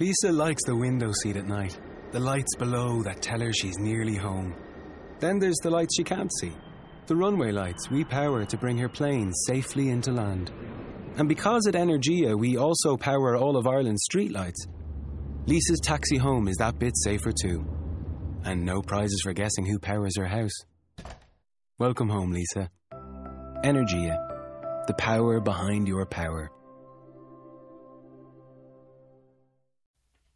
Lisa likes the window seat at night, the lights below that tell her she's nearly home. Then there's the lights she can't see, the runway lights we power to bring her plane safely into land. And because at Energia we also power all of Ireland's streetlights, Lisa's taxi home is that bit safer too. And no prizes for guessing who powers her house. Welcome home, Lisa. Energia, the power behind your power.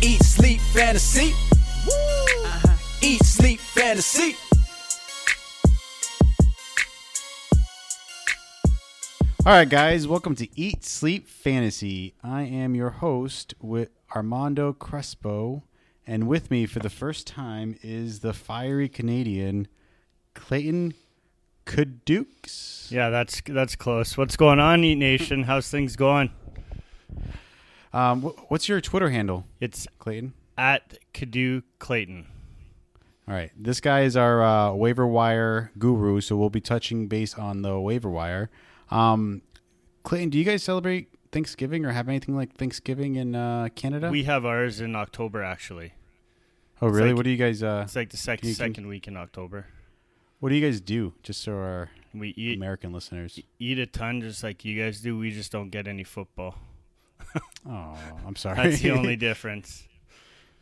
Eat, sleep, fantasy. Uh-huh. Eat, sleep, fantasy. All right, guys, welcome to Eat Sleep Fantasy. I am your host with Armando Crespo, and with me for the first time is the fiery Canadian Clayton Kadukes. Yeah, that's that's close. What's going on, Eat Nation? How's things going? Um, wh- what's your Twitter handle, It's Clayton? at Cadu Clayton. All right, this guy is our uh, waiver wire guru, so we'll be touching base on the waiver wire. Um, Clayton, do you guys celebrate Thanksgiving or have anything like Thanksgiving in uh, Canada? We have ours in October, actually. oh, really? like- what do you guys? Uh, It's like the sec- can- second week in October. what do you guys do? Just so our We eat American listeners. eat a ton, just like you guys do. We just don't get any football. Oh, I'm sorry. That's the only difference.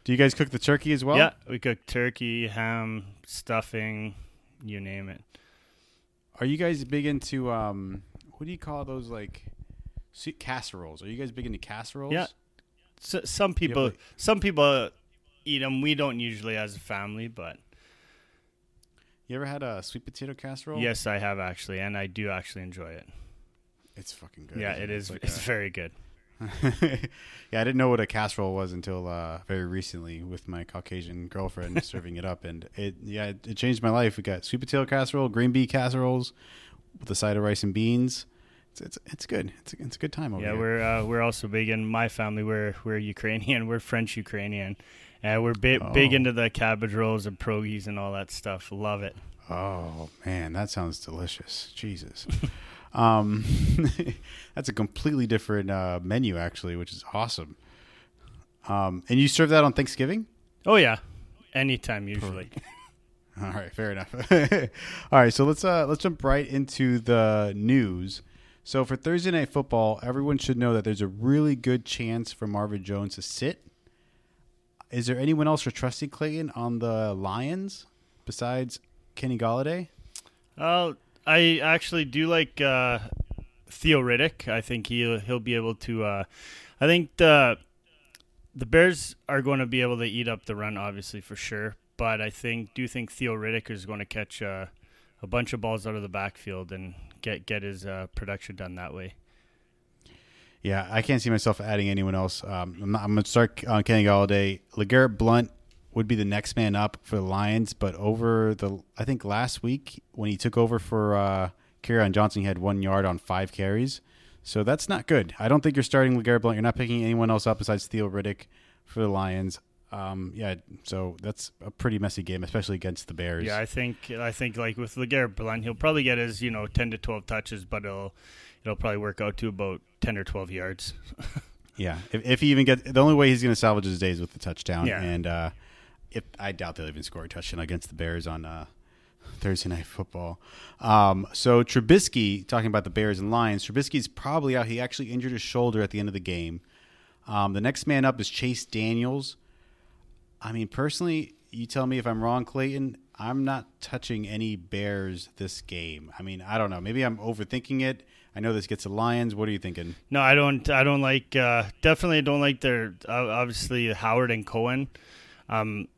Do you guys cook the turkey as well? yeah, we cook turkey, ham, stuffing, you name it. Are you guys big into um? What do you call those like? se- Casseroles. Are you guys big into casseroles? Yeah. So, some people, like- some people eat them. We don't usually as a family, but You ever had a sweet potato casserole? yes, I have actually, and I do actually enjoy it. It's fucking good. yeah, it is. It's It's like very good. yeah, I didn't know what a casserole was until uh, very recently with my Caucasian girlfriend serving it up, and it yeah it, it changed my life. We got sweet potato casserole, green bean casseroles with a side of rice and beans. It's it's, it's good. It's a, it's a good time over Yeah, here. we're uh, we're also big in my family. We're we're Ukrainian. We're French Ukrainian, and we're big big Oh. into the cabbage rolls and pierogies and all that stuff. Love it. Oh man, that sounds delicious. Jesus. um, that's a completely different uh, menu actually, which is awesome. Um, and you serve that on Thanksgiving? Oh yeah, anytime usually. All right, fair enough. All right, so let's uh, let's jump right into the news. So for Thursday night football, everyone should know that there's a really good chance for Marvin Jones to sit. Is there anyone else you're trusting, Clayton, on the Lions besides Kenny Golladay? Uh, I actually do like uh, Theo Riddick. I think he'll he'll be able to. Uh, I think the the Bears are going to be able to eat up the run, obviously for sure. But I think do think Theo Riddick is going to catch uh, a bunch of balls out of the backfield and get get his uh, production done that way. Yeah, I can't see myself adding anyone else. Um, I'm, not, I'm to start on Kenny Golladay. LeGarrette Blount would be the next man up for the Lions, but over the, I think last week when he took over for uh, Kerryon Johnson, he had one yard on five carries. So that's not good. I don't think you're starting LeGarrette Blount. You're not picking anyone else up besides Theo Riddick for the Lions. Um, yeah, so that's a pretty messy game, especially against the Bears. Yeah, I think I think like with Legarrette Blount, he'll probably get his you know ten to twelve touches, but it'll it'll probably work out to about ten or twelve yards. Yeah, if, if he even gets the only way he's going to salvage his days with the touchdown, Yeah. and uh, if I doubt they'll even score a touchdown against the Bears on uh, Thursday night football. Um, so Trubisky, talking about the Bears and Lions, Trubisky's probably out. He actually injured his shoulder at the end of the game. Um, the next man up is Chase Daniels. I mean, personally, you tell me if I'm wrong, Clayton. I'm not touching any Bears this game. I mean, I don't know. Maybe I'm overthinking it. I know this gets the Lions. What are you thinking? No, I don't. I don't like. Uh, definitely don't like their. Uh, obviously, Howard and Cohen. Um,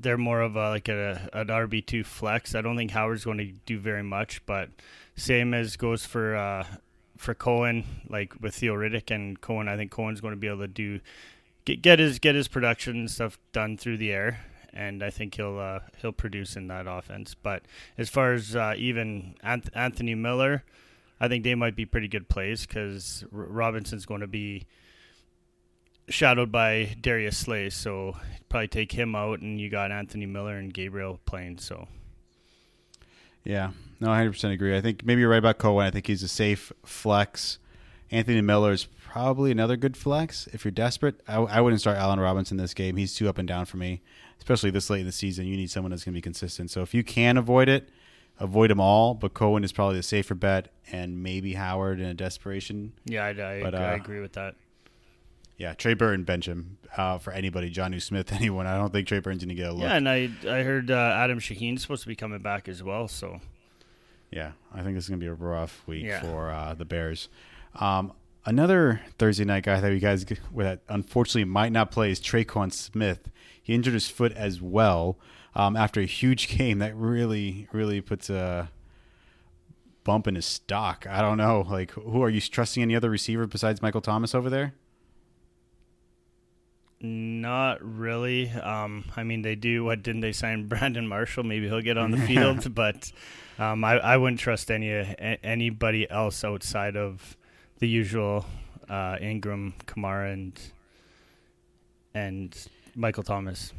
they're more of a like a an RB two flex. I don't think Howard's going to do very much, but same as goes for uh, for Cohen. Like with Theo Riddick and Cohen, I think Cohen's going to be able to do get, get his get his production stuff done through the air, and I think he'll uh, he'll produce in that offense. But as far as uh, even Anth- Anthony Miller, I think they might be pretty good plays because Robinson's going to be shadowed by Darius Slay, so probably take him out, and you got Anthony Miller and Gabriel playing. So Yeah, no, I 100% agree. I think maybe you're right about Cohen. I think he's a safe flex. Anthony Miller is probably another good flex if you're desperate. I, I wouldn't start Allen Robinson this game. He's too up and down for me, especially this late in the season. You need someone that's going to be consistent. So if you can avoid it, avoid them all. But Cohen is probably the safer bet, and maybe Howard in a desperation. yeah, I, I, But, I uh, agree with that. Yeah, Trey Burton bench him uh, for anybody. John Smith, anyone. I don't think Trey Burton's going to get a look. Yeah, and I I heard uh, Adam Shaheen's supposed to be coming back as well. So Yeah, I think this is going to be a rough week Yeah. for uh, the Bears. Um, another Thursday night guy that you guys that unfortunately might not play is Tre'Quan Smith. He injured his foot as well um, after a huge game that really, really puts a bump in his stock. I don't know. Like, who are you trusting any other receiver besides Michael Thomas over there? Not really. Um, I mean, they do. What didn't they sign Brandon Marshall? Maybe he'll get on the field, but um, I, I wouldn't trust any anybody else outside of the usual uh, Ingram, Kamara, and and Michael Thomas.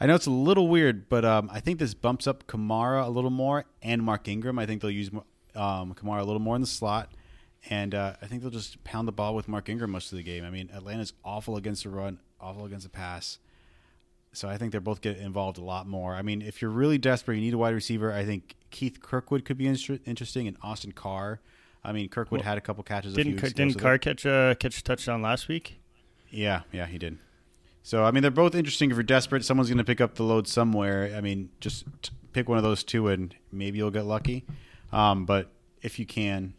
I know it's a little weird, but um, I think this bumps up Kamara a little more and Mark Ingram. I think they'll use um, Kamara a little more in the slot, and uh, I think they'll just pound the ball with Mark Ingram most of the game. I mean, Atlanta's awful against the run, awful against the pass, so I think they're both get involved a lot more. I mean, if you're really desperate, you need a wide receiver. I think Keith Kirkwood could be inter- interesting, and Austin Carr. I mean, Kirkwood Well, had a couple catches. a Didn't few weeks ago, didn't Carr catch a catch a touchdown last week? yeah, yeah, he did. So I mean, they're both interesting. If you're desperate, someone's going to pick up the load somewhere. I mean, just t- pick one of those two, and maybe you'll get lucky. Um, but if you can,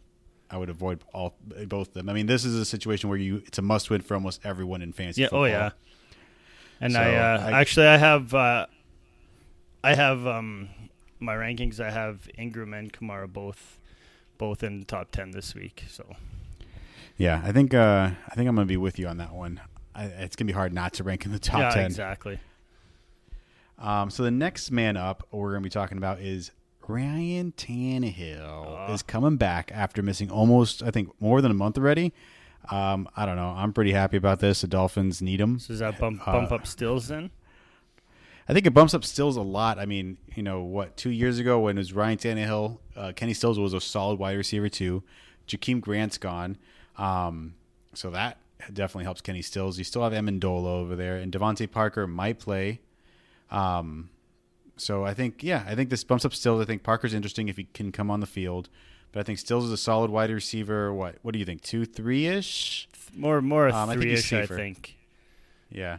I would avoid all both of them. I mean, this is a situation where you it's a must win for almost everyone in fantasy. Yeah. Football. Oh yeah. And So, I, uh, I- actually I have uh, I have um, my rankings. I have Ingram and Kamara both both in the top ten this week. So yeah. I think uh, I think I'm going to be with you on that one. I, it's going to be hard not to rank in the top yeah, ten. exactly. Um, so the next man up we're going to be talking about is Ryan Tannehill is coming back after missing almost, I think, more than a month already. Um, I don't know. I'm pretty happy about this. The Dolphins need him. So does that bump Uh, up Stills then? I think it bumps up Stills a lot. I mean, you know what? Two years ago, when it was Ryan Tannehill, uh, Kenny Stills was a solid wide receiver too. Jakeem Grant's gone, um, so that definitely helps Kenny Stills. You still have Amendola over there, and DeVante Parker might play. Um, so I think, yeah, I think this bumps up Stills. I think Parker's interesting if he can come on the field, but I think Stills is a solid wide receiver. What? What do you think? Two, three ish? More more Um, three ish. I think. Yeah,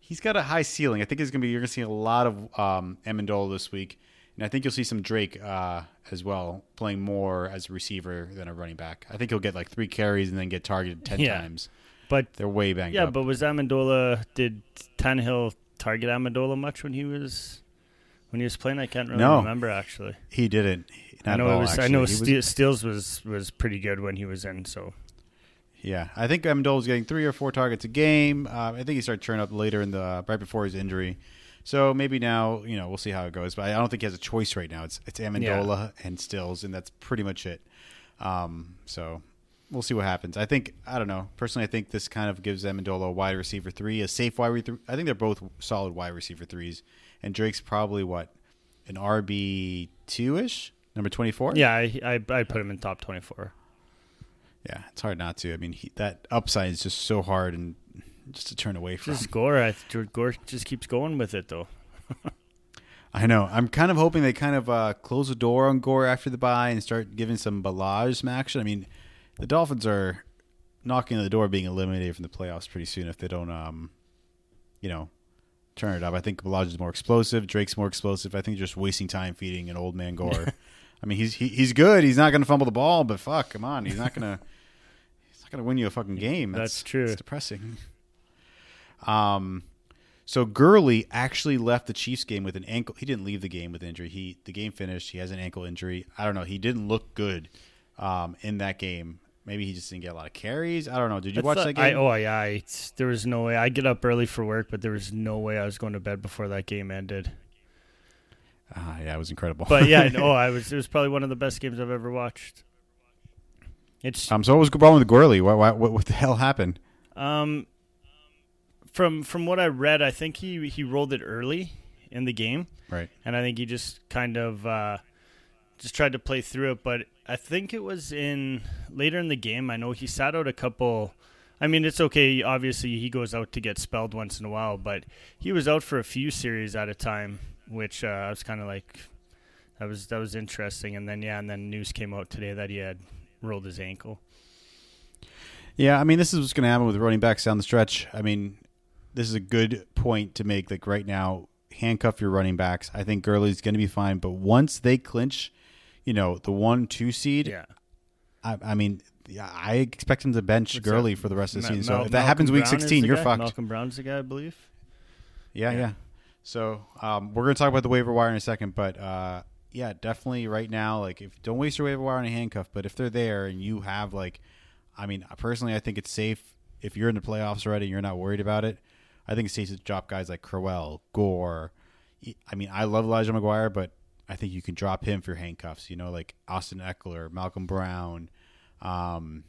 he's got a high ceiling. I think it's gonna be you're gonna see a lot of um, Amendola this week, and I think you'll see some Drake uh, as well playing more as a receiver than a running back. I think he'll get like three carries and then get targeted ten Yeah. times. But They're way banged yeah, up. but was Amendola did Tannehill target Amendola much when he was when he was playing? I can't really No. remember actually. he didn't. Not I know all, was. I know Ste- Stills was was pretty good when he was in. So Yeah, I think Amendola was getting three or four targets a game. Uh, I think he started turning up later in the right before his injury. So maybe now, you know, we'll see how it goes. But I don't think he has a choice right now. It's it's Amendola and Stills, and that's pretty much it. Um, so we'll see what happens. I think I don't know. Personally, I think this kind of gives Amendola a wide receiver three, a safe wide receiver. I think they're both solid wide receiver threes, and Drake's probably what an RB two ish, number twenty four. yeah, I I I put him in top twenty four. yeah, it's hard not to. I mean, he, that upside is just so hard and just to turn away from. Just Gore, I, Gore just keeps going with it though. I know. I'm kind of hoping they kind of uh, close the door on Gore after the bye and start giving some Ballage some action. I mean, the Dolphins are knocking on the door being eliminated from the playoffs pretty soon if they don't, um, you know, turn it up. I think Ballage is more explosive. Drake's more explosive. I think just wasting time feeding an old man Gore. I mean, he's he, he's good. He's not going to fumble the ball, but fuck, come on, he's not going to he's not going to win you a fucking game. That's true. It's depressing. Um, so Gurley actually left the Chiefs game with an ankle. He didn't leave the game with injury. He the game finished. He has an ankle injury. I don't know. He didn't look good um, in that game. Maybe he just didn't get a lot of carries. I don't know. Did you I watch that game? I, oh yeah, I, there was no way. I get up early for work, but there was no way I was going to bed before that game ended. Ah, yeah, it was incredible. But yeah, no, I was. It was probably one of the best games I've ever watched. It's um, so what was wrong with Gurley? What, what what what the hell happened? um, from from what I read, I think he he rolled it early in the game, Right. and I think he just kind of uh, just tried to play through it. But I think it was in later in the game. I know he sat out a couple. I mean, it's okay. Obviously, he goes out to get spelled once in a while, but he was out for a few series at a time, which uh, I was kind of like, that was that was interesting. And then yeah, and then news came out today that he had rolled his ankle. Yeah, I mean, this is what's going to happen with running backs down the stretch. I mean, this is a good point to make. Like right now, handcuff your running backs. I think Gurley's going to be fine, but once they clinch, you know, the one two seed. Yeah, I, I mean, yeah, I expect him to bench What's Gurley that? for the rest of the Ma- season. So Mal- if that Malcolm happens week Brown sixteen, you're guy? fucked. Malcolm Brown's the guy, I believe. Yeah, yeah. Yeah. So um, we're gonna talk about the waiver wire in a second, but uh, yeah, definitely right now, like if don't waste your waiver wire on a handcuff, but if they're there and you have like, I mean, personally, I think it's safe if you're in the playoffs already, and you're not worried about it. I think it's safe to drop guys like Crowell, Gore. I mean, I love Elijah McGuire, but I think you can drop him for handcuffs. You know, like Austin Ekeler, Malcolm Brown. Um,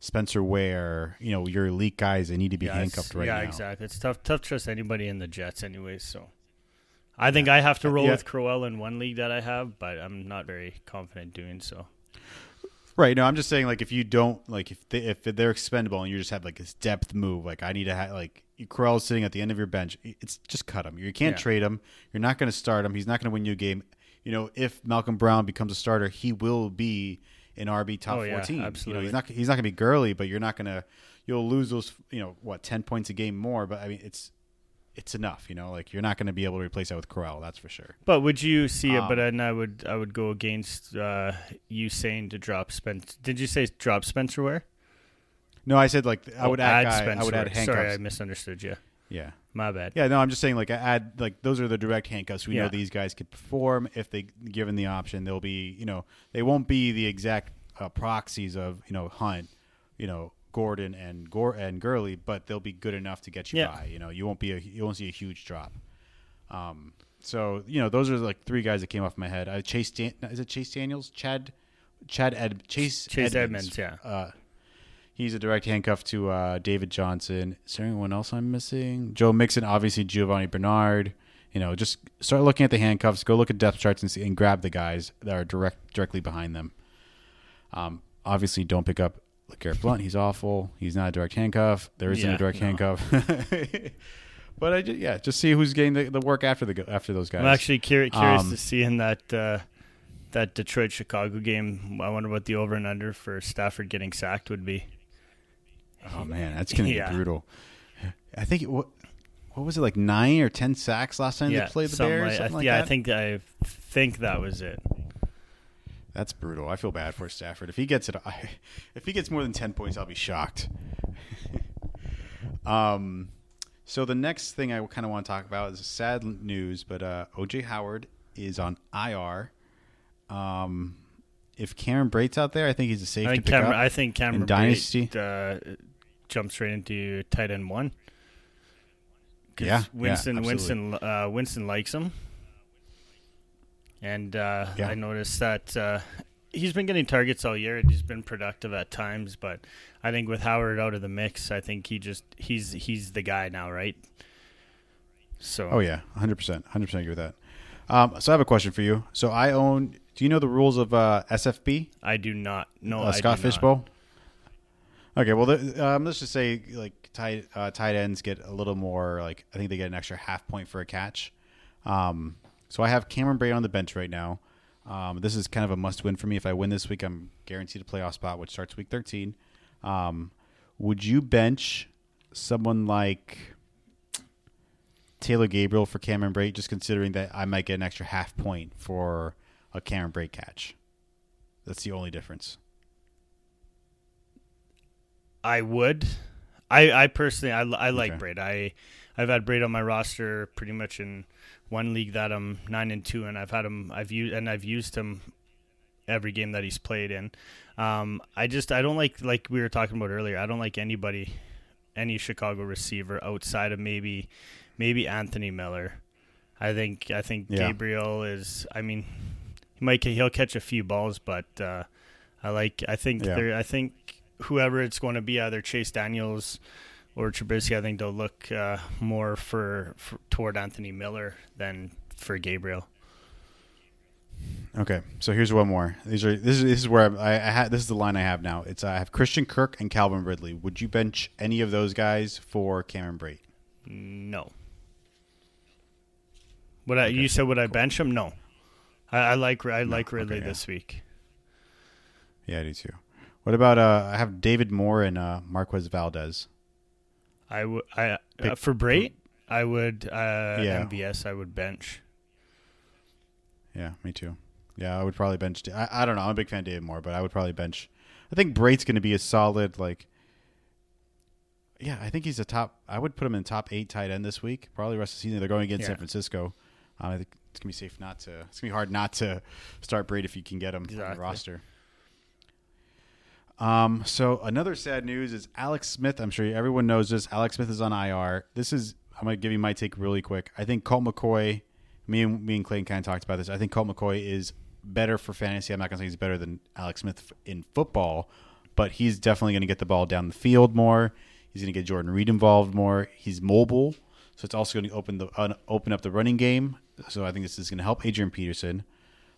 Spencer Ware, you know, your elite guys, they need to be yeah, handcuffed right yeah, now. Yeah, exactly. It's tough tough to trust anybody in the Jets, anyways. So, I think I have to roll Yeah. with Crowell in one league that I have, but I'm not very confident doing so. Right. No, I'm just saying, like, if you don't, like, if they, if they're expendable and you just have like this depth move, like, I need to have like Crowell's sitting at the end of your bench. It's just cut him. You can't Yeah. trade him. You're not going to start him. He's not going to win you a game. You know, if Malcolm Brown becomes a starter, he will be an RB top Oh, yeah, 14. You know, absolutely. he's not he's not going to be Gurley, but you're not going to you'll lose those. You know what, 10 points a game more. But I mean, it's it's enough. You know, like you're not going to be able to replace that with Crowell. That's for sure. But would you see it? But Um, then I would I would go against uh, you saying to drop Spencer. Did you say drop Spencer Ware? No, I said like I Oh, would add, guy, I would add handcuffs. Sorry, I misunderstood you. yeah. My bad. Yeah, no, I'm just saying like I add like those are the direct handcuffs. We know these guys could perform if they given the option. They'll be you know they won't be the exact uh, proxies of you know Hunt, you know Gordon and Gore and Gurley, but they'll be good enough to get you Yeah. by. You know you won't be a you won't see a huge drop. Um, so you know those are like three guys that came off my head. I Chase Dan- is it Chase Daniels, Chad, Chad Ed Chase Chase Edmonds, yeah. Uh, He's a direct handcuff to uh, David Johnson. Is there anyone else I'm missing? Joe Mixon, obviously Giovanni Bernard. You know, just start looking at the handcuffs. Go look at depth charts and see and grab the guys that are direct directly behind them. Um, obviously, don't pick up Garrett Blount. He's awful. He's not a direct handcuff. There isn't Yeah, a direct no. handcuff. but I just, yeah, just see who's getting the, the work after the after those guys. I'm actually curi- curious Um, to see in that uh, that Detroit Chicago game. I wonder what the over and under for Stafford getting sacked would be. Oh man, that's gonna Yeah. be brutal. I think it, what what was it like nine or ten sacks last time yeah, they played the Bears? like- I, like yeah, that? I think I think that was it. that's brutal. I feel bad for Stafford. If he gets it, I, if he gets more than ten points, I'll be shocked. um, so the next thing I kind of want to talk about is sad news, but uh, OJ Howard is on IR. Um, if Cameron Brate's out there, I think he's a safe I to think pick Cameron, up. I think Cameron Dynasty? Brate, uh, jumps straight into tight end one. Yeah, yeah, Winston absolutely. Winston uh, Winston likes him, and uh, Yeah. I noticed that uh, he's been getting targets all year. and He's been productive at times, but I think with Howard out of the mix, I think he just he's he's the guy now, right? So Oh yeah, hundred percent, hundred percent agree with that. Um, so I have a question for you. So I own. Do you know the rules of uh, SFB? I do not know uh, Scott Fishbowl. Okay, well, the, um, let's just say like tight uh, tight ends get a little more like I think they get an extra half point for a catch. Um, so I have Cameron Brate on the bench right now. Um, this is kind of a must win for me. If I win this week, I'm guaranteed a playoff spot, which starts week 13. Um, would you bench someone like Taylor Gabriel for Cameron Brate, just considering that I might get an extra half point for a Cameron Brate catch? That's the only difference. I would. I, I personally I, I like Okay. Brate. I I've had Brate on my roster pretty much in one league that I'm nine and two, and I've had him. I've used and I've used him every game that he's played in. Um, I just I don't like like we were talking about earlier. I don't like anybody, any Chicago receiver outside of maybe maybe Anthony Miller. I think I think Yeah. Gabriel is. I mean, he might he'll catch a few balls, but uh, I like. I think Yeah. there. I think whoever it's going to be, either Chase Daniels or Trubisky, I think they'll look uh, more for, for toward Anthony Miller than for Gabriel. Okay, so here's one more. These are this is this is where I, I had this is the line I have now. It's I have Christian Kirk and Calvin Ridley. Would you bench any of those guys for Cameron Brate? No. Would I? You said would I bench him? No. I, I like I like Ridley okay, yeah. this week. Yeah, I do too. What about uh? I have David Moore and uh, Marquez Valdez. I would. I uh, for Brate, I would. Uh, Yeah. MVS, I would bench. Yeah, me too. Yeah, I would probably bench. I, I don't know. I'm a big fan of David Moore, but I would probably bench. I think Brate's going to be a solid like. Yeah, I think he's a top. I would put him in top eight tight end this week. Probably rest of the season. They're going against San Francisco. Um, I think it's gonna be safe not to. It's gonna be hard not to start Brate if you can get him on the roster. Um. So another sad news is Alex Smith. I'm sure everyone knows this. Alex Smith is on IR. This is. I'm gonna give you my take really quick. I think Colt McCoy. Me and me and Clayton kind of talked about this. I think Colt McCoy is better for fantasy. I'm not gonna say he's better than Alex Smith in football, but he's definitely gonna get the ball down the field more. He's gonna get Jordan Reed involved more. He's mobile, so it's also gonna open the uh, open up the running game. So I think this is gonna help Adrian Peterson.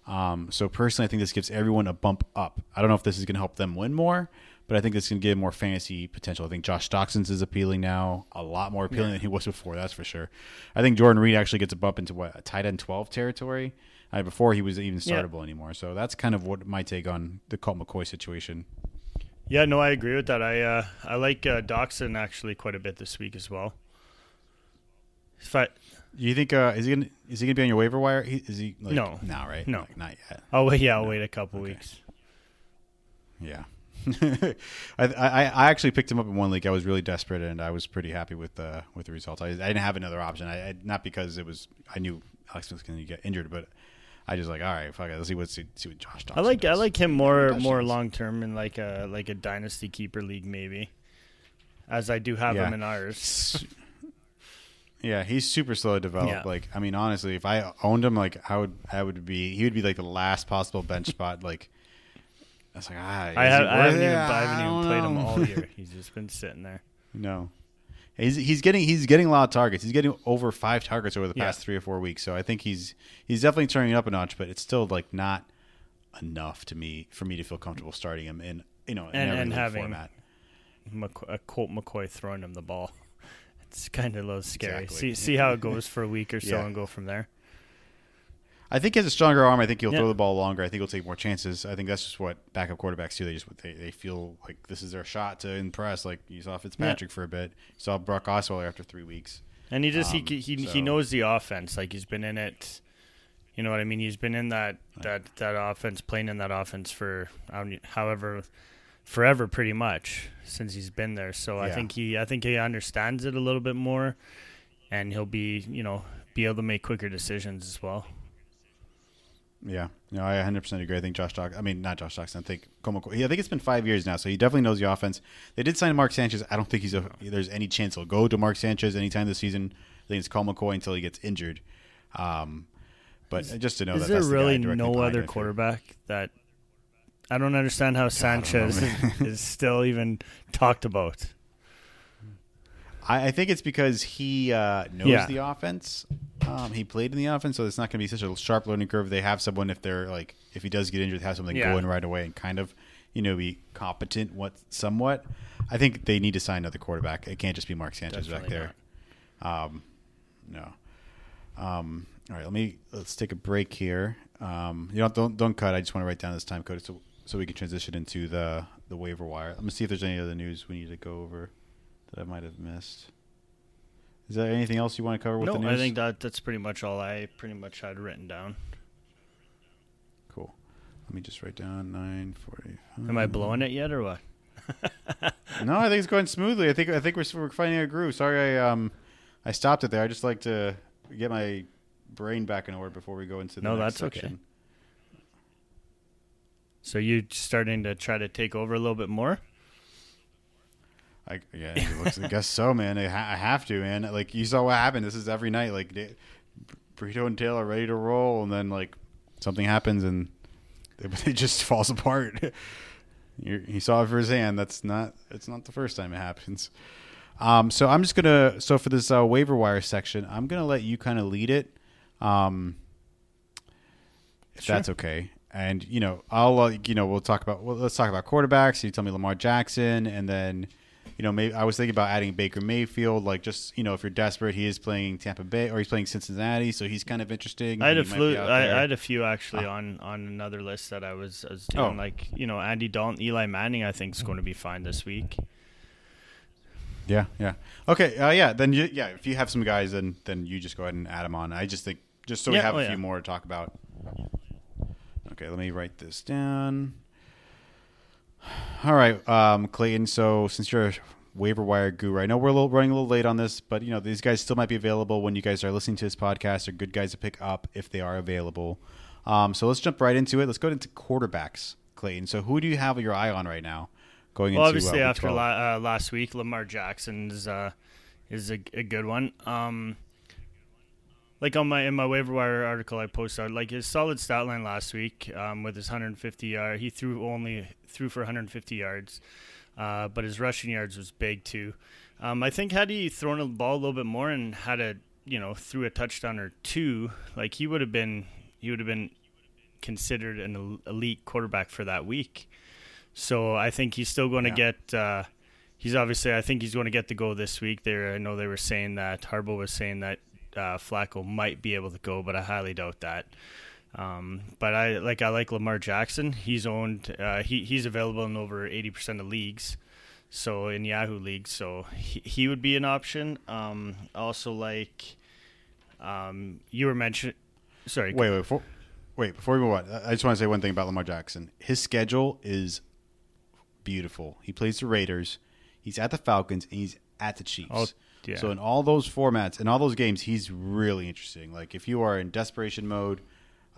Um, so personally, I think this gives everyone a bump up. I don't know if this is going to help them win more, but I think this can give more fantasy potential. I think Josh Doctson's is appealing now, a lot more appealing than he was before. That's for sure. I think Jordan Reed actually gets a bump into what a tight end twelve territory. Uh, before he was even Yeah. startable anymore. So that's kind of what my take on the Colt McCoy situation. Yeah, no, I agree with that. I uh, I like uh, Doctson actually quite a bit this week as well. If I, Do you think uh, is he gonna is he gonna be on your waiver wire? He, is he like, No. no right No. Like, not yet. oh wait, yeah, I'll wait a couple weeks. Yeah. I, I I actually picked him up in one league. I was really desperate, and I was pretty happy with the with the results. I, I didn't have another option. I, I not because it was I knew Alex was going to get injured, but I just like all right, fuck it. Let's see what see, see what Josh. I like I like him more more long term in like a like a dynasty keeper league maybe, as I do have Yeah. him in ours. Yeah, he's super slow to develop. Yeah. Like, I mean, honestly, if I owned him, like, I would, I would be, he would be like the last possible bench spot. Like, I was like, ah, I, have, I haven't even I haven't even played him all year. He's just been sitting there. No, he's he's getting he's getting a lot of targets. He's getting over five targets over the Yeah. past three or four weeks. So I think he's he's definitely turning it up a notch, but it's still like not enough to me for me to feel comfortable starting him in you know in And- and having-. McC- a Colt McCoy throwing him the ball. It's kind of a little scary. Exactly. See see how it goes for a week or so Yeah. and go from there. I think he has a stronger arm. I think he'll Yeah. throw the ball longer. I think he'll take more chances. I think that's just what backup quarterbacks do. They just they, they feel like this is their shot to impress. Like you saw Fitzpatrick for a bit. You saw Brock Osweiler after three weeks. And he just Um, he he so- he knows the offense. Like he's been in it. You know what I mean? He's been in that that that offense, playing in that offense for I don't- however forever, pretty much since he's been there. So I think he I think he understands it a little bit more, and he'll be you know be able to make quicker decisions as well. Yeah, no, I 100% agree. I think Josh Dox. I mean, not Josh Doctson. I think Como. I think it's been five years now, so he definitely knows the offense. They did sign Mark Sanchez. I don't think he's a. There's any chance he'll go to Mark Sanchez anytime this season. I think it's Colt McCoy until he gets injured. Um, but just to know Is that there that's the really no other quarterback that I don't understand how Sanchez is, is still even talked about? I, I think it's because he uh, knows Yeah. the offense. Um, he played in the offense, so it's not going to be such a sharp learning curve. They have someone if they're like if he does get injured, have something Yeah. go in right away and kind of you know be competent. What somewhat. I think they need to sign another quarterback. It can't just be Mark Sanchez back there. Um, no. Um, all right, let me let's take a break here. Um, you know, don't don't cut. I just want to write down this time code so so we can transition into the the waiver wire. Let me see if there's any other news we need to go over that I might have missed. Is there anything else you want to cover with No, the news? I think that that's pretty much all I pretty much had written down. cool. Let me just write down nine forty. Am I blowing it yet or what? no, I think it's going smoothly. I think I think we're we're finding a groove. Sorry, I um I stopped it there. I just like to get my brain back in order before we go into the No, next that's okay. So you starting to try to take over a little bit more? I, yeah, it looks, I guess so, man. I, ha- I have to, man. Like you saw what happened. This is every night. Like they, Burrito and Taylor are ready to roll, and then like something happens and it, it just falls apart. you he saw it firsthand. That's not. It's not the first time it happens. Um, so I'm just gonna. So for this uh, waiver wire section, I'm gonna let you kind of lead it, um, if Sure. that's okay. And you know, I'll uh, you know we'll talk about. Well, let's talk about quarterbacks. You tell me Lamar Jackson, and then you know maybe I was thinking about adding Baker Mayfield. Like just you know if you're desperate, he is playing Tampa Bay or he's playing Cincinnati, so he's kind of interesting. I had a flu. I. I had a few actually on on another list that I was, I was doing. Oh. Like you know, Andy Dalton, Eli Manning. I think is going to be fine this week. Yeah, yeah. Okay, uh, yeah. Then you, yeah, if you have some guys, then then you just go ahead and add them on. I just think just so we Yeah, have oh, a yeah. few more to talk about. Okay, let me write this down. All right, um, Clayton. So since you're a waiver wire guru, I know we're a little, running a little late on this, but you know these guys still might be available when you guys are listening to this podcast. They're good guys to pick up if they are available. Um, so let's jump right into it. Let's go into quarterbacks, Clayton. So who do you have your eye on right now? Going Well, into obviously uh, after la- uh, last week, Lamar Jackson is uh, is a, a good one. Um, like on my in my waiver wire article I posted, like his solid stat line last week um, with his 150 yard, he threw only threw for 150 yards, uh, but his rushing yards was big too. Um, I think had he thrown the ball a little bit more and had a you know threw a touchdown or two, like he would have been he would have been considered an elite quarterback for that week. So I think he's still going to Yeah. get. Uh, he's obviously. I think he's going to get the go this week. There, I know they were saying that Harbaugh was saying that uh, Flacco might be able to go, but I highly doubt that. Um, but I like I like Lamar Jackson. He's owned. Uh, he he's available in over eighty percent of leagues. So in Yahoo leagues, so he, he would be an option. Um, also like, um, you were mentioned. Sorry, Wait, wait, before, wait. Before we move on, I just want to say one thing about Lamar Jackson. His schedule is beautiful. He plays the Raiders, he's at the Falcons, and he's at the Chiefs. Oh, yeah. So in all those formats, in all those games, he's really interesting. Like if you are in desperation mode,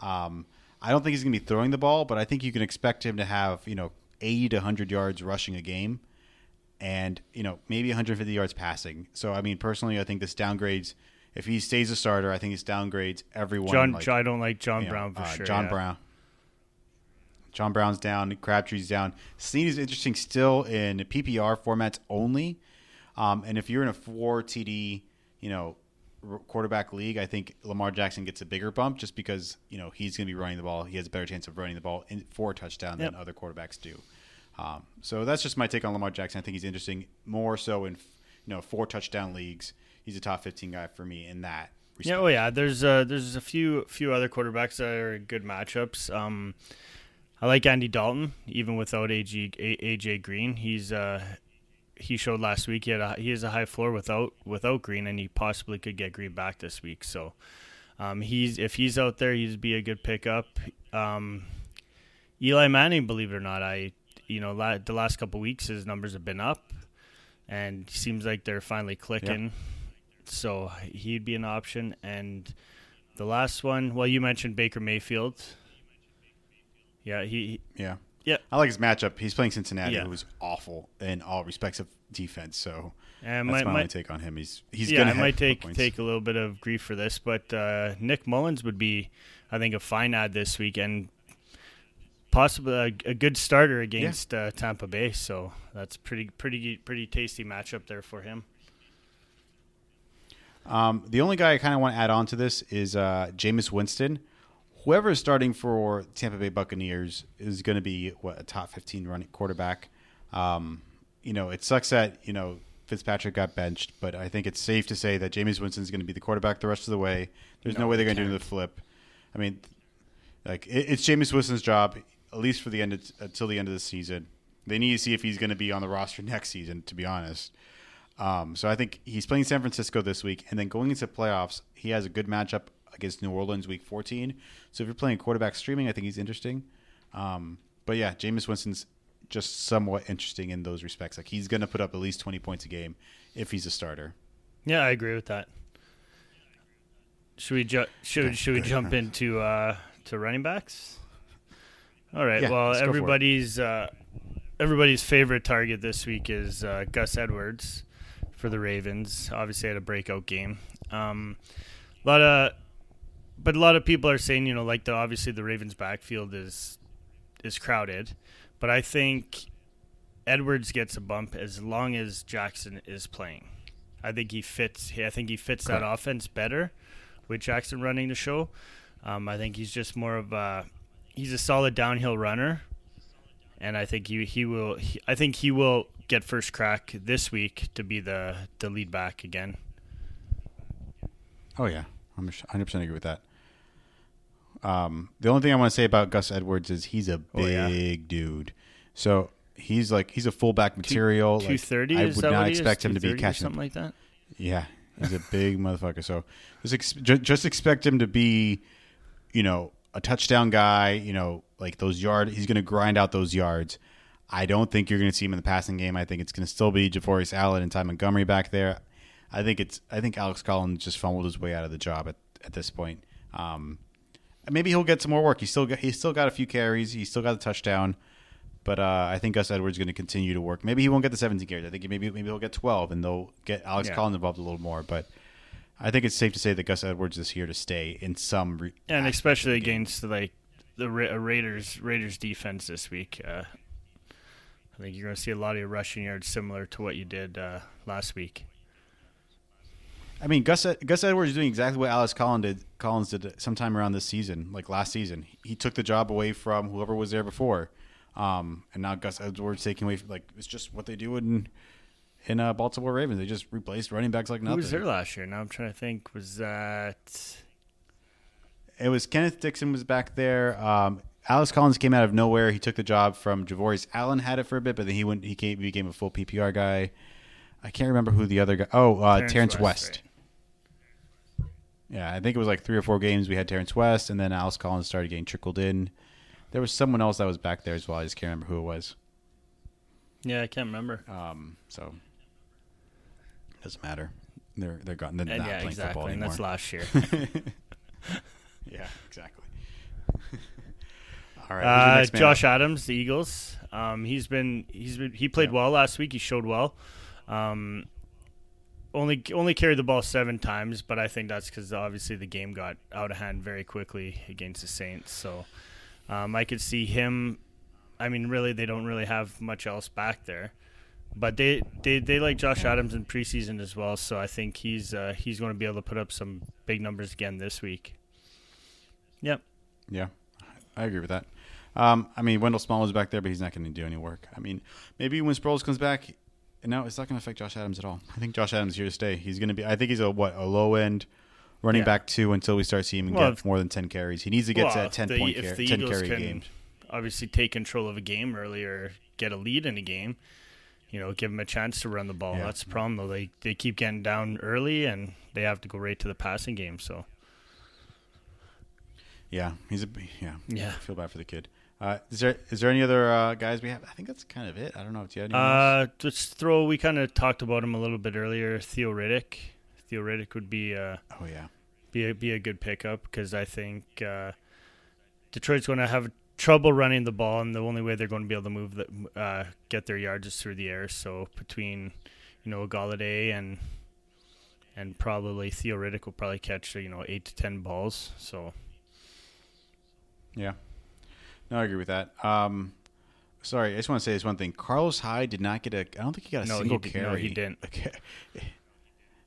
um, I don't think he's going to be throwing the ball, but I think you can expect him to have you know eighty to hundred yards rushing a game, and you know maybe 150 yards passing. So I mean, personally, I think this downgrades. If he stays a starter, I think this downgrades everyone. John. like, I don't like John you know, Brown for uh, sure. John yeah. Brown. John Brown's down. Crabtree's down. Snead is interesting still in PPR formats only. Um, and if you're in a four TD, you know, quarterback league, I think Lamar Jackson gets a bigger bump just because you know he's going to be running the ball. He has a better chance of running the ball in, for a touchdown than other quarterbacks do. Um, so that's just my take on Lamar Jackson. I think he's interesting more so in you know four touchdown leagues. He's a top 15 guy for me in that. Yeah, oh yeah. There's uh, there's a few few other quarterbacks that are good matchups. Um, I like Andy Dalton even without AG, A- AJ Green. He's uh, he showed last week he had a, he has a high floor without without Green, and he possibly could get Green back this week. So um, he's if he's out there, he'd be a good pickup. Um, Eli Manning, believe it or not, I you know la- the last couple weeks his numbers have been up, and seems like they're finally clicking. So he'd be an option. And the last one, well, you mentioned Baker Mayfield. Yeah, he. Yeah. Yeah. I like his matchup. He's playing Cincinnati, Yeah. who's awful in all respects of defense. So And that's my, my, take on him. He's he's yeah, gonna I might take points. take a little bit of grief for this, but uh, Nick Mullens would be, I think, a fine add this week and possibly a, a good starter against uh, Tampa Bay. So that's pretty pretty pretty tasty matchup there for him. Um, the only guy I kind of want to add on to this is uh, Jameis Winston. Whoever is starting for Tampa Bay Buccaneers is going to be what a top fifteen running quarterback. Um, you know, it sucks that you know Fitzpatrick got benched, but I think it's safe to say that Jameis Winston is going to be the quarterback the rest of the way. There's no, No, way they're going to do the flip. I mean, like it, it's Jameis Winston's job at least for the end of, until the end of the season. They need to see if he's going to be on the roster next season. To be honest. Um, so I think he's playing San Francisco this week, and then going into playoffs, he has a good matchup against New Orleans Week 14. So if you're playing quarterback streaming, I think he's interesting. Um, but yeah, Jameis Winston's just somewhat interesting in those respects. Like he's going to put up at least 20 points a game if he's a starter. Yeah, I agree with that. Should we ju- should should we jump into uh, to running backs? All right. Yeah, well, let's go for it. everybody's uh, everybody's favorite target this week is uh, Gus Edwards for the Ravens. Obviously, had a breakout game. Um, a lot of, but a lot of people are saying, you know, like the obviously the Ravens' backfield is is crowded, but I think Edwards gets a bump as long as Jackson is playing. I think he fits. I think he fits that offense better with Jackson running the show. Um, I think he's just more of a he's a solid downhill runner, and I think he he will. He, I think he will get first crack this week to be the the lead back again. Oh yeah, I'm 100 percent agree with that. Um, the only thing I want to say about Gus Edwards is he's a Oh, big yeah. dude. So he's like he's a fullback material. Like, Two thirty. I is would not expect him to be 230 or catching. something like that. Yeah, he's a big motherfucker. So just, ex- just expect him to be, you know, a touchdown guy. You know, like those yard. He's going to grind out those yards. I don't think you're going to see him in the passing game. I think it's going to still be Javorius Allen and Ty Montgomery back there. I think it's. I think Alex Collins just fumbled his way out of the job at, at this point. Um, maybe he'll get some more work. He's still got, he's still got a few carries. He's still got a touchdown. But uh, I think Gus Edwards is going to continue to work. Maybe he won't get the 17 carries. I think maybe maybe he'll get 12, and they'll get Alex Yeah. Collins involved a little more. But I think it's safe to say that Gus Edwards is here to stay in some. Re- and especially the against like the Ra- uh, Raiders Raiders defense this week. Uh, I think you're going to see a lot of your rushing yards similar to what you did uh, last week. I mean, Gus Gus Edwards is doing exactly what Alex Collins did. Collins did sometime around this season, like last season. He took the job away from whoever was there before, um, and now Gus Edwards taking away. Like it's just what they do in in uh, Baltimore Ravens. They just replaced running backs like nothing. Who was there last year? Now I'm trying to think. Was that It was Kenneth Dixon was back there. Um, Alex Collins came out of nowhere. He took the job from Javorius Allen. Had it for a bit, but then he went. He came, became a full PPR guy. I can't remember who the other guy. Oh, uh, Terrence, Terrence West. West, Yeah, I think it was like three or four games. We had Terrence West, and then Alex Collins started getting trickled in. There was someone else that was back there as well. I just can't remember who it was. Yeah, I can't remember. Um, so doesn't matter. They're they're gone. They're And not yeah, playing exactly. football And anymore. that's last year. yeah, exactly. All right, Uh, Josh up? Adams, the Eagles. Um, he's been he's been he played Yeah. well last week. He showed well. Um, only only carried the ball seven times, but I think that's because obviously the game got out of hand very quickly against the Saints. So um, I could see him. I mean, really, they don't really have much else back there, but they they, they like Josh Adams in preseason as well. So I think he's uh, he's going to be able to put up some big numbers again this week. Yep. Yeah, I agree with that. Um, I mean, Wendell Small is back there, but he's not going to do any work. I mean, maybe when Sproles comes back, no, it's not going to affect Josh Adams at all. I think Josh Adams is here to stay. He's going to be. I think he's a what a low end running Yeah. back two until we start seeing him Well, get if- more than ten carries. He needs to get to Well, that ten the- point if car- the ten Eagles carry can game. Obviously, take control of a game early or get a lead in a game. You know, give them a chance to run the ball. Yeah. That's the problem, though. They they keep getting down early, and they have to go right to the passing game. So Yeah, he's a yeah. Yeah. I feel bad for the kid. Uh, is there is there any other uh, guys we have? I think that's kind of it. I don't know if you had any. uh, just throw. We kind of talked about him a little bit earlier. Theo Riddick. Theo Riddick would be uh, oh yeah, be a, be a good pickup because I think uh, Detroit's going to have trouble running the ball, and the only way they're going to be able to move the, uh, get their yards is through the air. So between you know Golladay and and probably Theo Riddick will probably catch you know eight to ten balls. So yeah. No, I agree with that. Um, sorry, I just want to say this one thing. Carlos Hyde did not get a. I don't think he got a No, single did- carry. no, he didn't. Okay.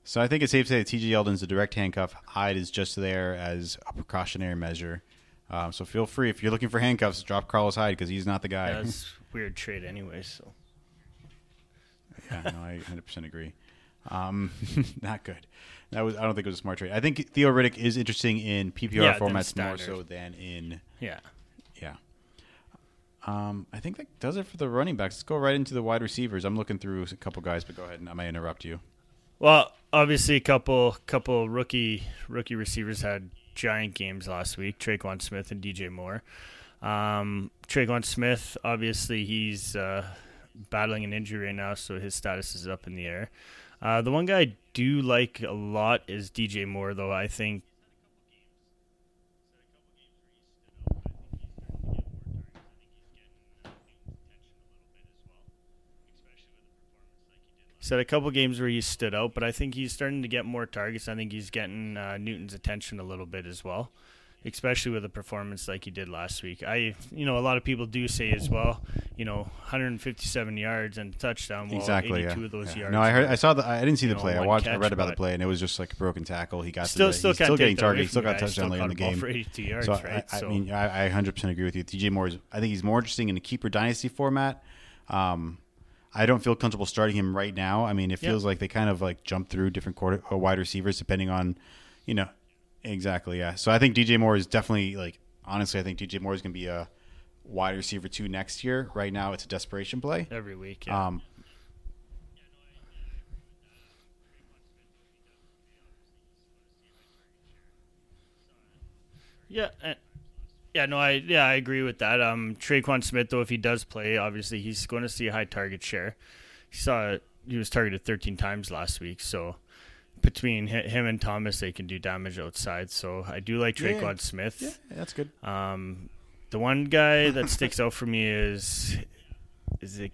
So I think it's safe to say that T.J. Yeldon's a direct handcuff. Hyde is just there as a precautionary measure. Um, so feel free if you're looking for handcuffs, drop Carlos Hyde because he's not the guy. that's weird trade anyway. So yeah, no, I 100% agree. Um, not good. That was. I don't think it was a smart trade. I think Theo Riddick is interesting in PPR Yeah, formats more so than in yeah. Um, I think that does it for the running backs. Let's go right into the wide receivers. I'm looking through a couple guys, but go ahead and I might interrupt you. Well, obviously, a couple couple rookie rookie receivers had giant games last week. Tre'Quan Smith and DJ Moore. Um, Tre'Quan Smith, obviously, he's uh, battling an injury right now, so his status is up in the air. Uh, the one guy I do like a lot is DJ Moore, though. I think He's had a couple games where he stood out, but I think he's starting to get more targets. I think he's getting uh, Newton's attention a little bit as well, especially with a performance like he did last week. I, you know, a lot of people do say as well, you know, 157 yards and touchdown. Well, exactly. 82 Yeah. of those Yeah. yards. No, I heard. I saw the. I didn't see the know, play. I watched. I read about the play, and it was just like a broken tackle. He got Still, the, still still getting targeted. He still got guy. touchdown Still late in the game. for 82 yards, so right? I, I So- mean, I, I 100% agree with you. DJ Moore is. I think he's more interesting in a keeper dynasty format. Um, I don't feel comfortable starting him right now. I mean, it feels like they kind of like jump through different quarter or wide receivers depending on, you know, exactly. Yeah. So I think DJ Moore is definitely like honestly, I think DJ Moore is going to be a wide receiver two next year. Right now, it's a desperation play. every week. Yeah. Um, Yeah, uh, yeah, no, I yeah, I agree with that. Um, Tre'Quan Smith, though, if he does play, obviously he's going to see a high target share. He saw he was targeted 13 times last week, so between him and Thomas, they can do damage outside. So I do like Yeah. Tre'Quan Smith. yeah, that's good. Um, the one guy that sticks out for me is is it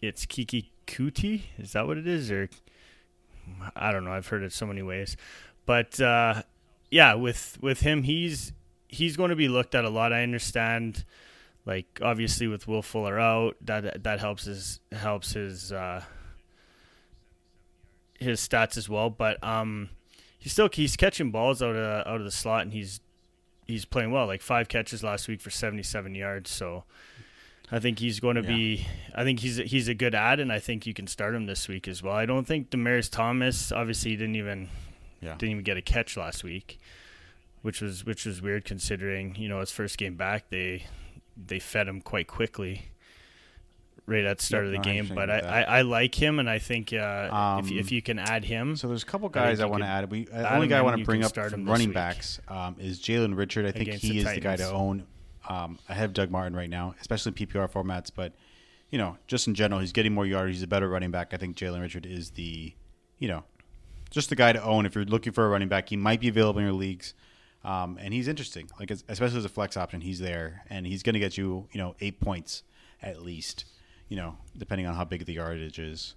it's Keke Coutee? Is that what it is? Or I don't know. I've heard it so many ways, but uh, yeah, with with him, he's he's going to be looked at a lot. I understand. Like obviously, with Will Fuller out, that that helps his helps his uh, his stats as well. But um, he's still he's catching balls out of out of the slot, and he's he's playing well. Like five catches last week for 77 yards. So I think he's going to Yeah. be. I think he's he's a good add, and I think you can start him this week as well. I don't think Demaryius Thomas. Obviously, he didn't even Yeah. didn't even get a catch last week, which was which was weird considering you know his first game back. They they fed him quite quickly. Right at the start Yep, of the no, game, but I. I, I like him, and I think uh, if, Um, if you can add him, So there's a couple guys I, want to add. We uh, the only guy I want to bring up from running week. backs um, is Jalen Richard. I think Against he the is the guy to own um, ahead of Doug Martin right now, especially in PPR formats. But you know, just in general, he's getting more yards. He's a better running back. I think Jalen Richard is the, you know, just the guy to own if you're looking for a running back. He might be available in your leagues. Um, and he's interesting, like as- especially as a flex option. He's there, and he's going to get you, you know, eight points at least. You know, depending on how big the yardage is.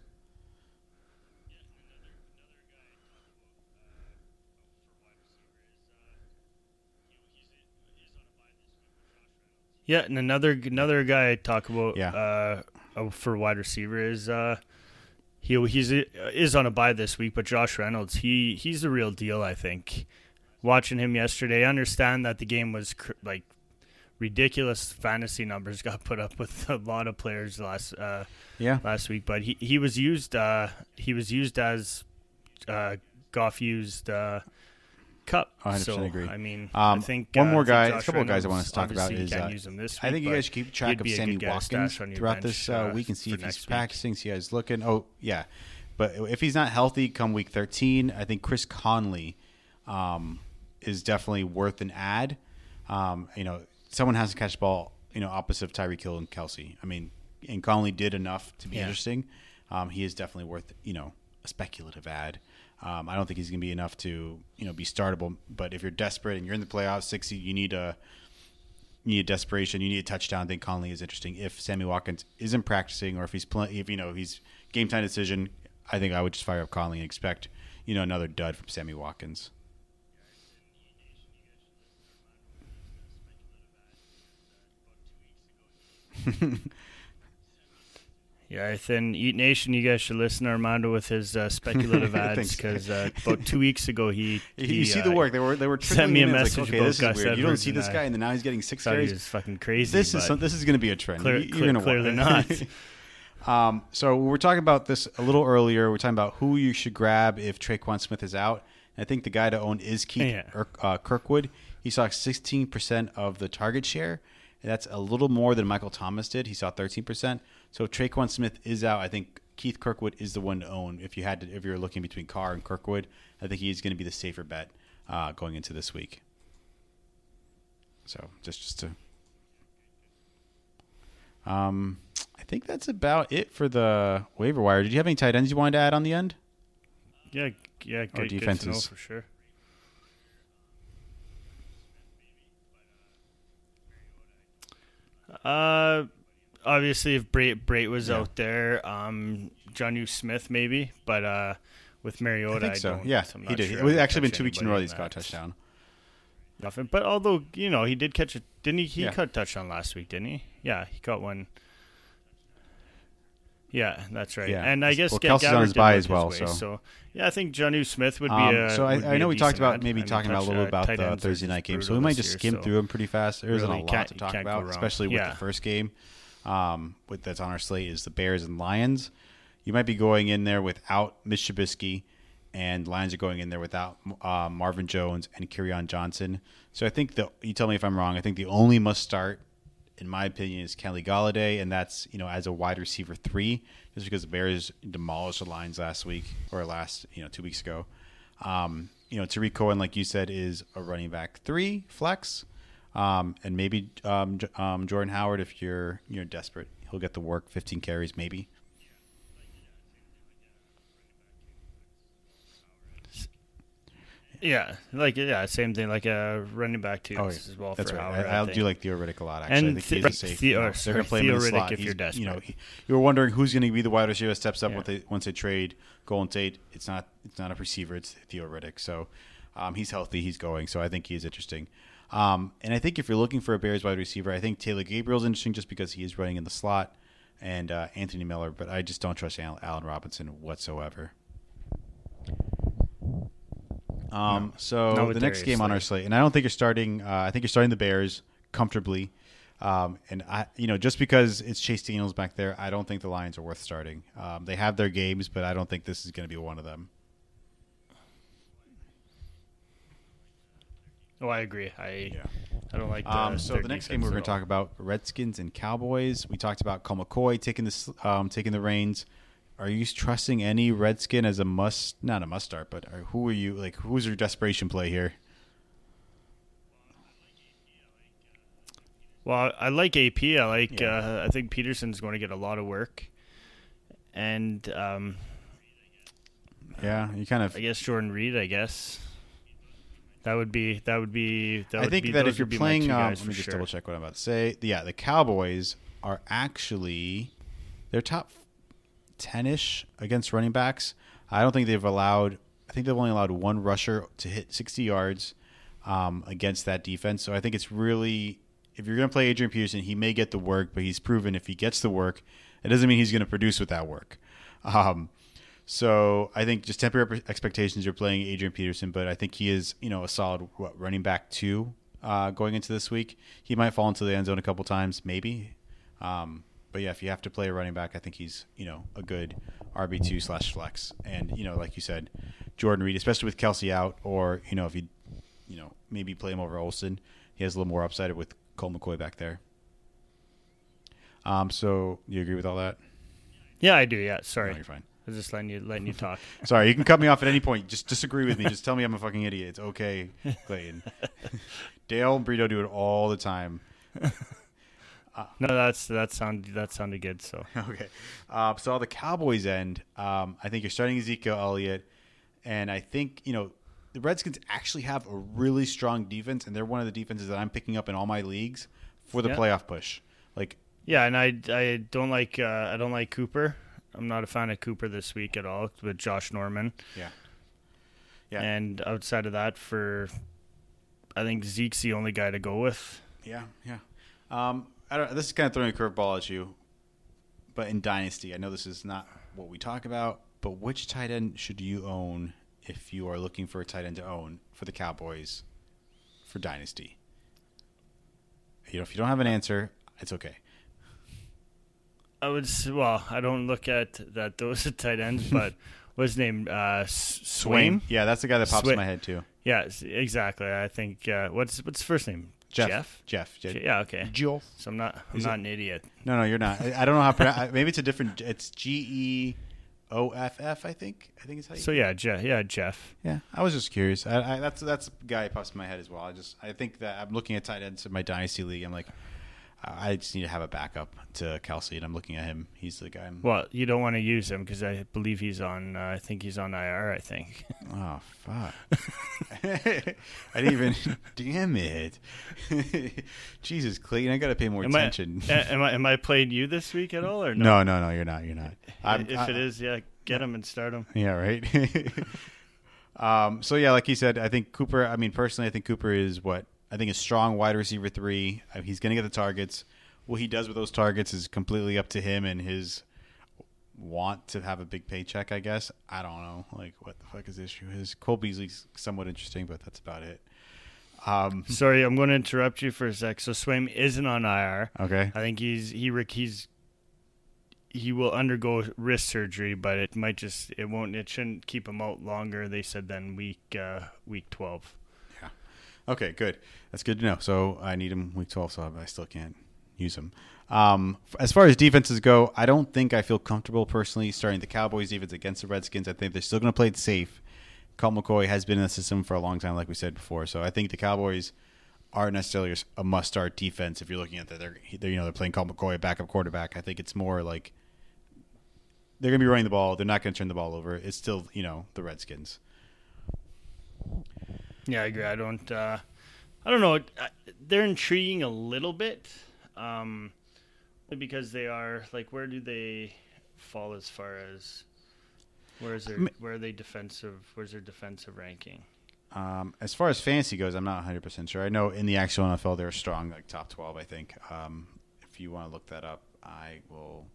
Yeah, and another another guy I talk about Yeah. uh, uh, for wide receiver is uh, he he's is on a bye this week, but Josh Reynolds he he's the real deal. I think watching him yesterday, I understand that the game was cr- like ridiculous fantasy numbers got put up with a lot of players last uh, Yeah, last week, but he he was used uh, he was used as uh, Goff used uh, Kupp. 100% so agree. I mean, I Um, think one uh, more I think guy- a couple of guys I wanna talk about is, can't uh, use him this I think you guys should keep track of Sammy to Watkins stash on your throughout bench, this uh, uh, week and see if he's practicing, see how he's looking. Oh, yeah. But if he's not healthy come week 13, I think Chris Conley um, is definitely worth an add. Um, you know, someone has to catch the ball, you know, opposite of Tyreek Hill and Kelce. I mean, and Conley did enough to be Yeah. interesting. Um, he is definitely worth, you know, a speculative add. Um, I don't think he's going to be enough to, you know, be startable. But if you're desperate and you're in the playoffs, 60, you need a you need desperation. You need a touchdown. I think Conley is interesting. If Sammy Watkins isn't practicing, or if he's playing, if you know he's game time decision, I think I would just fire up Conley and expect you know another dud from Sammy Watkins. Yeah, I think Eat Nation, you guys should listen to Armando with his uh, speculative adds because uh, about two weeks ago he, you see uh, the work they were they were sent me a message Like, okay, this is Gus weird. You don't see this guy, and then now he's getting six carries. was fucking crazy. This is some, this is going to be a trend. clear, You- you're clear- clearly not. Um, so we we're talking about this a little earlier. We're talking about who you should grab if Tre'Quan Smith is out. And I think the guy to own is Keith Yeah. Uh, Kirkwood. He saw 16% of the target share. That's a little more than Michael Thomas did. He saw 13%. So Tre'Quan Smith is out, I think Keith Kirkwood is the one to own. If you had to, if you're looking between Carr and Kirkwood, I think he's going to be the safer bet uh, going into this week. So just just to um, I think that's about it for the waiver wire. Did you have any tight ends you wanted to add on the end? yeah, yeah, good, good to know defenses. for sure. Uh, obviously if Brate Brate was Yeah. out there, um, Jonnu Smith maybe, but uh, with Mariota, I think so. don't, Yeah, he did. sure it was actually been two weeks in a row he's got a touchdown. Nothing. But although you know he did catch it, didn't he? He Yeah. caught a touchdown last week, didn't he? Yeah, he caught one. Yeah, that's right. Yeah. And I guess Well, Kelce's on his bye as well, way, so- yeah, I think Jonnu Smith would be. Um, so I, I know we talked about maybe talking about a little about the Thursday night game, so we might just year, skim so through them pretty fast. There isn't really a lot to talk about, especially with Yeah. the first game. Um, with that's on our slate is the Bears and Lions. You might be going in there without Mitch Trubisky, and Lions are going in there without uh, Marvin Jones and Kerryon Johnson. So I think the you tell me if I'm wrong. I think the only must start, in my opinion, is Kenny Golladay, and that's you know as a wide receiver three, just because the Bears demolished the Lions last week or last you know two weeks ago. Um, you know Tarik Cohen, like you said, is a running back three flex, um, and maybe um, um, Jordan Howard if you're you're desperate, he'll get the work, 15 carries maybe. Yeah, like yeah, same thing. Like a running back too Oh, as well That's for right. I, think. do like Theo Riddick a lot. Actually, And I think he's The- a safe. Theo- you know, or they're gonna play him in the slot. if you're He's- You know, he- you were wondering who's going to be the wide receiver that steps up Yeah. once they once they trade Golden Tate. It's not it's not a receiver. It's Theo Riddick. So um, he's healthy. He's going. So I think he is interesting. Um, and I think if you're looking for a Bears wide receiver, I think Taylor Gabriel's interesting just because he is running in the slot, and uh, Anthony Miller. But I just don't trust Allen Robinson whatsoever. Um, so Not the next game on our slate, and I don't think you're starting. Uh, I think you're starting the Bears comfortably. Um, and I, you know, just because it's Chase Daniels back there, I don't think the Lions are worth starting. Um, they have their games, but I don't think this is going to be one of them. Oh, I agree. I Yeah. I don't like. The, Um, so the next game we're going to talk about Redskins and Cowboys. We talked about Colt McCoy taking this, um, taking the reins. Are you trusting any Redskin as a must? Not a must start, but are, who are you like? Who's your desperation play here? Well, I like AP. I like. Yeah. Uh, I think Peterson's going to get a lot of work, and um, Yeah, you kind of. I guess Jordan Reed. I guess that would be that would be. That I would think be, that if you're would be my playing, um, let me just sure. double check what I'm about to say. Yeah, the Cowboys are actually they're top ten ish against running backs. I don't think they've allowed. I think they've only allowed one rusher to hit 60 yards um, against that defense. So I think it's really if you're going to play Adrian Peterson, he may get the work, but he's proven if he gets the work, it doesn't mean he's going to produce with that work. Um, so I think just temper your expectations. You're playing Adrian Peterson, but I think he is, you know, a solid what, running back two uh, going into this week. He might fall into the end zone a couple times, maybe. Um, but yeah, if you have to play a running back, I think he's, you know, a good RB two slash flex. And you know, like you said, Jordan Reed, especially with Kelce out, or you know, if you, you know, maybe play him over Olsen, he has a little more upside with Colt McCoy back there. Um, so you agree with all that? Yeah, I do. Yeah, No, sorry. you're fine. I was just letting you letting you talk. Sorry, you can cut me off at any point. Just disagree with me. Just tell me I'm a fucking idiot. It's okay, Clayton. Dale and Brito do it all the time. No, that's that sounded that sounded good. So Okay. Uh, so on the Cowboys end, um, I think you're starting Ezekiel Elliott, and I think you know the Redskins actually have a really strong defense, and they're one of the defenses that I'm picking up in all my leagues for the Yeah. playoff push. Like, yeah, and I I don't like uh, I don't like Cooper. I'm not a fan of Cooper this week at all with Josh Norman. yeah, yeah, And outside of that, for I think Zeke's the only guy to go with. yeah, yeah. Um, I don't. This is kind of throwing a curveball at you, but in Dynasty, I know this is not what we talk about. But which tight end should you own if you are looking for a tight end to own for the Cowboys for Dynasty? You know, if you don't have an answer, it's okay. I would well, I don't look at that those are tight ends, but what's his name? Uh, Swaim. Yeah, that's the guy that pops Swa- in my head too. Yeah, exactly. I think uh, what's what's his first name? Jeff. Jeff. Jeff. Je- Yeah. Okay. Jeff. So I'm not I'm Is not an idiot. No, no, you're not. I, I don't know how. to pronounce- Maybe it's a different. It's G E O F F. I think. I think it's how you. So yeah, Jeff. Yeah, Jeff. yeah, I was just curious. I, I, that's that's a guy pops in my head as well. I just I think that I'm looking at tight ends in my dynasty league. I'm like, I just need to have a backup to Kelce, and I'm looking at him. He's the guy. I'm, Well, you don't want to use him because I believe he's on. Uh, I think he's on IR. I think. oh fuck! I didn't even. damn it! Jesus, Clayton, I got to pay more Am attention. a- am I am I playing you this week at all or no? no, no, no, you're not. You're not. I'm- if I- it is, yeah, get him and start him. Yeah, right. um, so yeah, like he said, I think Cooper. I mean, personally, I think Cooper is what I think a strong wide receiver three. Uh, He's going to get the targets. What he does with those targets is completely up to him and his want to have a big paycheck. I guess I don't know. Like, what the fuck his issue is? Cole Beasley's somewhat interesting, but that's about it. Um, Sorry, I'm going to interrupt you for a sec. So Swaim isn't on IR. okay. I think he's he rec- he's he will undergo wrist surgery, but it might just it won't it shouldn't keep him out longer. They said than week uh, week twelve. Okay, good. That's good to know. So I need him week 12, so I still can't use him. Um, as far as defenses go, I don't think I feel comfortable personally starting the Cowboys defense against the Redskins. I think they're still going to play it safe. Colt McCoy has been in the system for a long time, like we said before. So I think the Cowboys aren't necessarily a must-start defense if you're looking at that. They're, they're you know they're playing Colt McCoy, backup quarterback. I think it's more like they're going to be running the ball. They're not going to turn the ball over. It's still you know the Redskins. Yeah, I agree. I don't. Uh, I don't know. They're intriguing a little bit, um, because they are like, where do they fall as far as where is their where are they defensive? Where's their defensive ranking? Um, as far as fantasy goes, I'm not 100 percent sure. I know in the actual NFL they're strong, like top 12. I think. Um, if you want to look that up, I will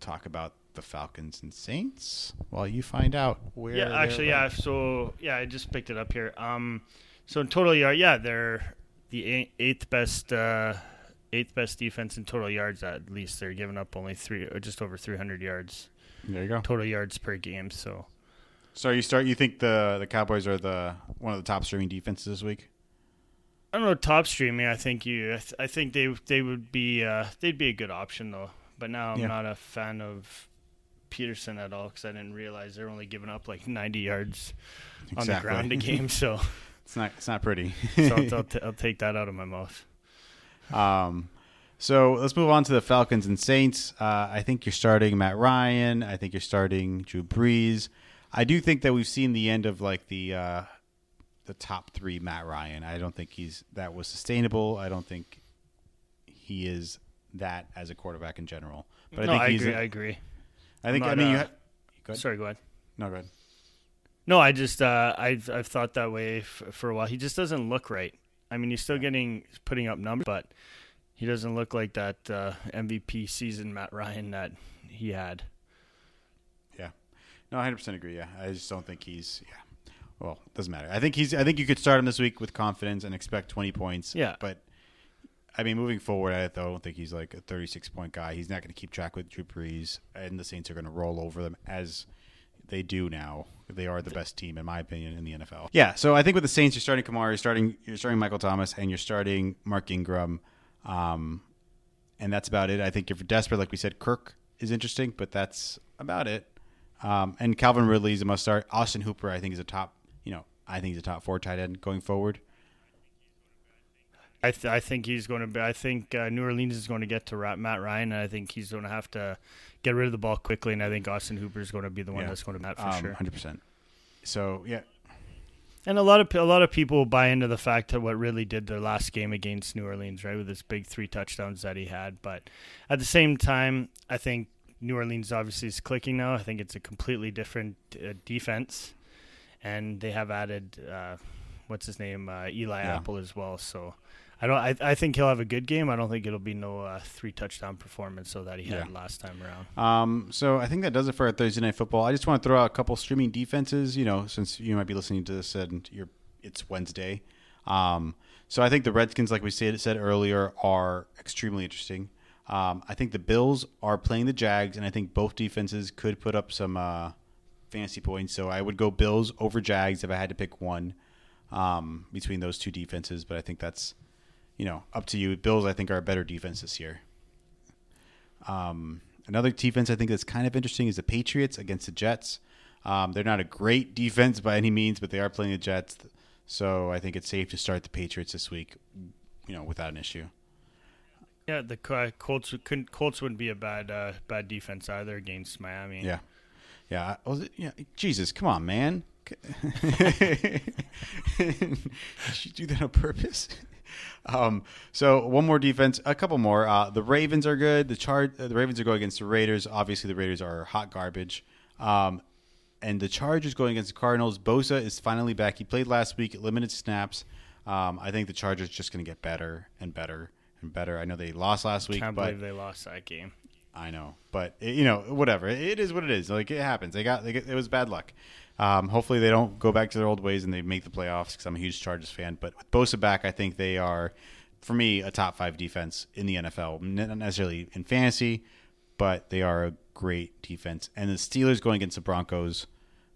talk about the Falcons and Saints while you find out where. Yeah, they're actually, yeah. So yeah, I just picked it up here. Um, so in total yard, yeah, they're the eighth best, uh, eighth best defense in total yards. At least they're giving up only three, or just over three hundred yards There you go. total yards per game. So So you start. You think the the Cowboys are the one of the top streaming defenses this week? I don't know top streaming. I think you. I, th- I think they they would be uh, they'd be a good option though. But now I'm Yeah. not a fan of Peterson at all because I didn't realize they're only giving up like 90 yards on the ground a game. So, It's not. It's not pretty. so I'll, I'll, t- I'll take that out of my mouth. Um, so let's move on to the Falcons and Saints. Uh, I think you're starting Matt Ryan. I think you're starting Drew Brees. I do think that we've seen the end of like the uh, the top three Matt Ryan. I don't think he's that was sustainable. I don't think he is that as a quarterback in general. But no, I think I he's. agree. a- I agree. I think. I I'm mean, not, you. uh, Ha- go ahead. Sorry, go ahead. No, go ahead. No, I just uh, I've I've thought that way f- for a while. He just doesn't look right. I mean, he's still getting putting up numbers, but he doesn't look like that uh, MVP season Matt Ryan that he had. Yeah. No, I 100% agree. Yeah. I just don't think he's yeah. Well, doesn't matter. I think he's I think you could start him this week with confidence and expect 20 points. Yeah. But I mean, moving forward, I don't think he's like a 36 point guy. He's not going to keep track with Drew Brees, and the Saints are going to roll over them as they do now. They are the best team, in my opinion, in the NFL. Yeah. So I think with the Saints, you're starting Kamara, you're starting you're starting Michael Thomas, and you're starting Mark Ingram. Um, and that's about it. I think if you're desperate, like we said, Kirk is interesting, but that's about it. Um, and Calvin Ridley is a must start. Austin Hooper, I think, is a top. You know, I think he's a top four tight end going forward. I, th- I think he's going to be. I think uh, New Orleans is going to get to Matt Ryan, and I think he's going to have to get rid of the ball quickly. And I think Austin Hooper is going to be the one Yeah. that's going to Matt for Um, sure. hundred percent. So yeah, And a lot of a lot of people buy into the fact that what really did their last game against New Orleans, right, with his big three touchdowns that he had. But at the same time, I think New Orleans obviously is clicking now. I think it's a completely different uh, defense, and they have added uh, what's his name, uh, Eli Yeah. Apple as well. So. I don't. I, I think he'll have a good game. I don't think it'll be no uh, three touchdown performance so that he had Yeah. last time around. Um, so I think that does it for our Thursday night football. I just want to throw out a couple streaming defenses. You know, since you might be listening to this and you're, it's Wednesday. Um, so I think the Redskins, like we said said earlier, are extremely interesting. Um, I think the Bills are playing the Jags, and I think both defenses could put up some uh, fantasy points. So I would go Bills over Jags if I had to pick one um, between those two defenses. But I think that's you know up to you. Bills, I think, are a better defense this year. Um, another defense I think that's kind of interesting is the Patriots against the Jets. Um, they're not a great defense by any means, but they are playing the Jets, so I think it's safe to start the Patriots this week, you know, without an issue. Yeah, the Co- Colts couldn't, Colts wouldn't be a bad uh, bad defense either against Miami. Yeah, yeah. Was, yeah. Jesus, come on, man. Did you do that on purpose? Um, so one more defense, a couple more. Uh, the Ravens are good. The char- uh, the Ravens are going against the Raiders. Obviously, the Raiders are hot garbage. Um, and the Chargers going against the Cardinals. Bosa is finally back. He played last week, limited snaps. Um, I think the Chargers just going to get better and better and better. I know they lost last week, Can't but believe they lost that game. I know, but it, you know, whatever. It is what it is. Like it happens. They got, they get, it was bad luck. Um, hopefully, they don't go back to their old ways and they make the playoffs because I'm a huge Chargers fan. But with Bosa back, I think they are, for me, a top five defense in the NFL. Not necessarily in fantasy, but they are a great defense. And the Steelers going against the Broncos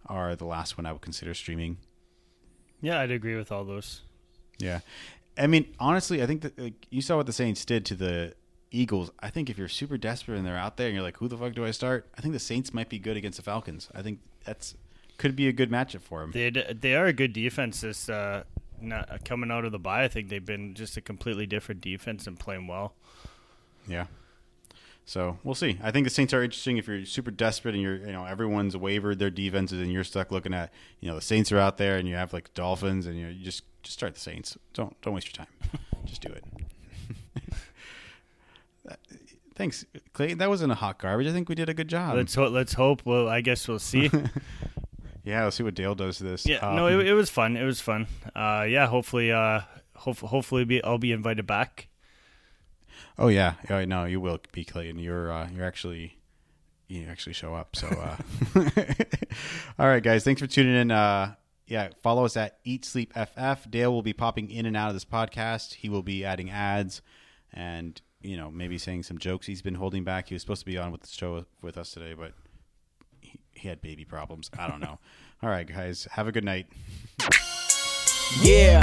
are the last one I would consider streaming. Yeah, I'd agree with all those. Yeah, I mean, honestly, I think that like, you saw what the Saints did to the Eagles. I think if you're super desperate and they're out there and you're like, "Who the fuck do I start?" I think the Saints might be good against the Falcons. I think that's could be a good matchup for them. They they are a good defense. This uh, not, coming out of the bye, I think they've been just a completely different defense and playing well. Yeah. So we'll see. I think the Saints are interesting if you're super desperate and you're, you know, everyone's wavered their defenses and you're stuck looking at, you know, the Saints are out there and you have like Dolphins and you, know, you just just start the Saints. Don't don't waste your time. just do it. Thanks, Clay. That wasn't a hot garbage. I think we did a good job. Let's ho- let's hope. Well, I guess we'll see. yeah, let's see what Dale does to this. yeah, Um, no, it, it was fun. It was fun. Uh, yeah, hopefully, uh, hope, hopefully, be, I'll be invited back. Oh yeah, yeah. No, you will be Clayton. You're uh, you're actually you actually show up. So, uh, all right, guys. Thanks for tuning in. Uh, yeah, follow us at Eat Sleep FF. Dale will be popping in and out of this podcast. He will be adding ads, and you know maybe saying some jokes he's been holding back. He was supposed to be on with the show with us today, but he had baby problems. I don't know. all right, guys. Have a good night. Yeah.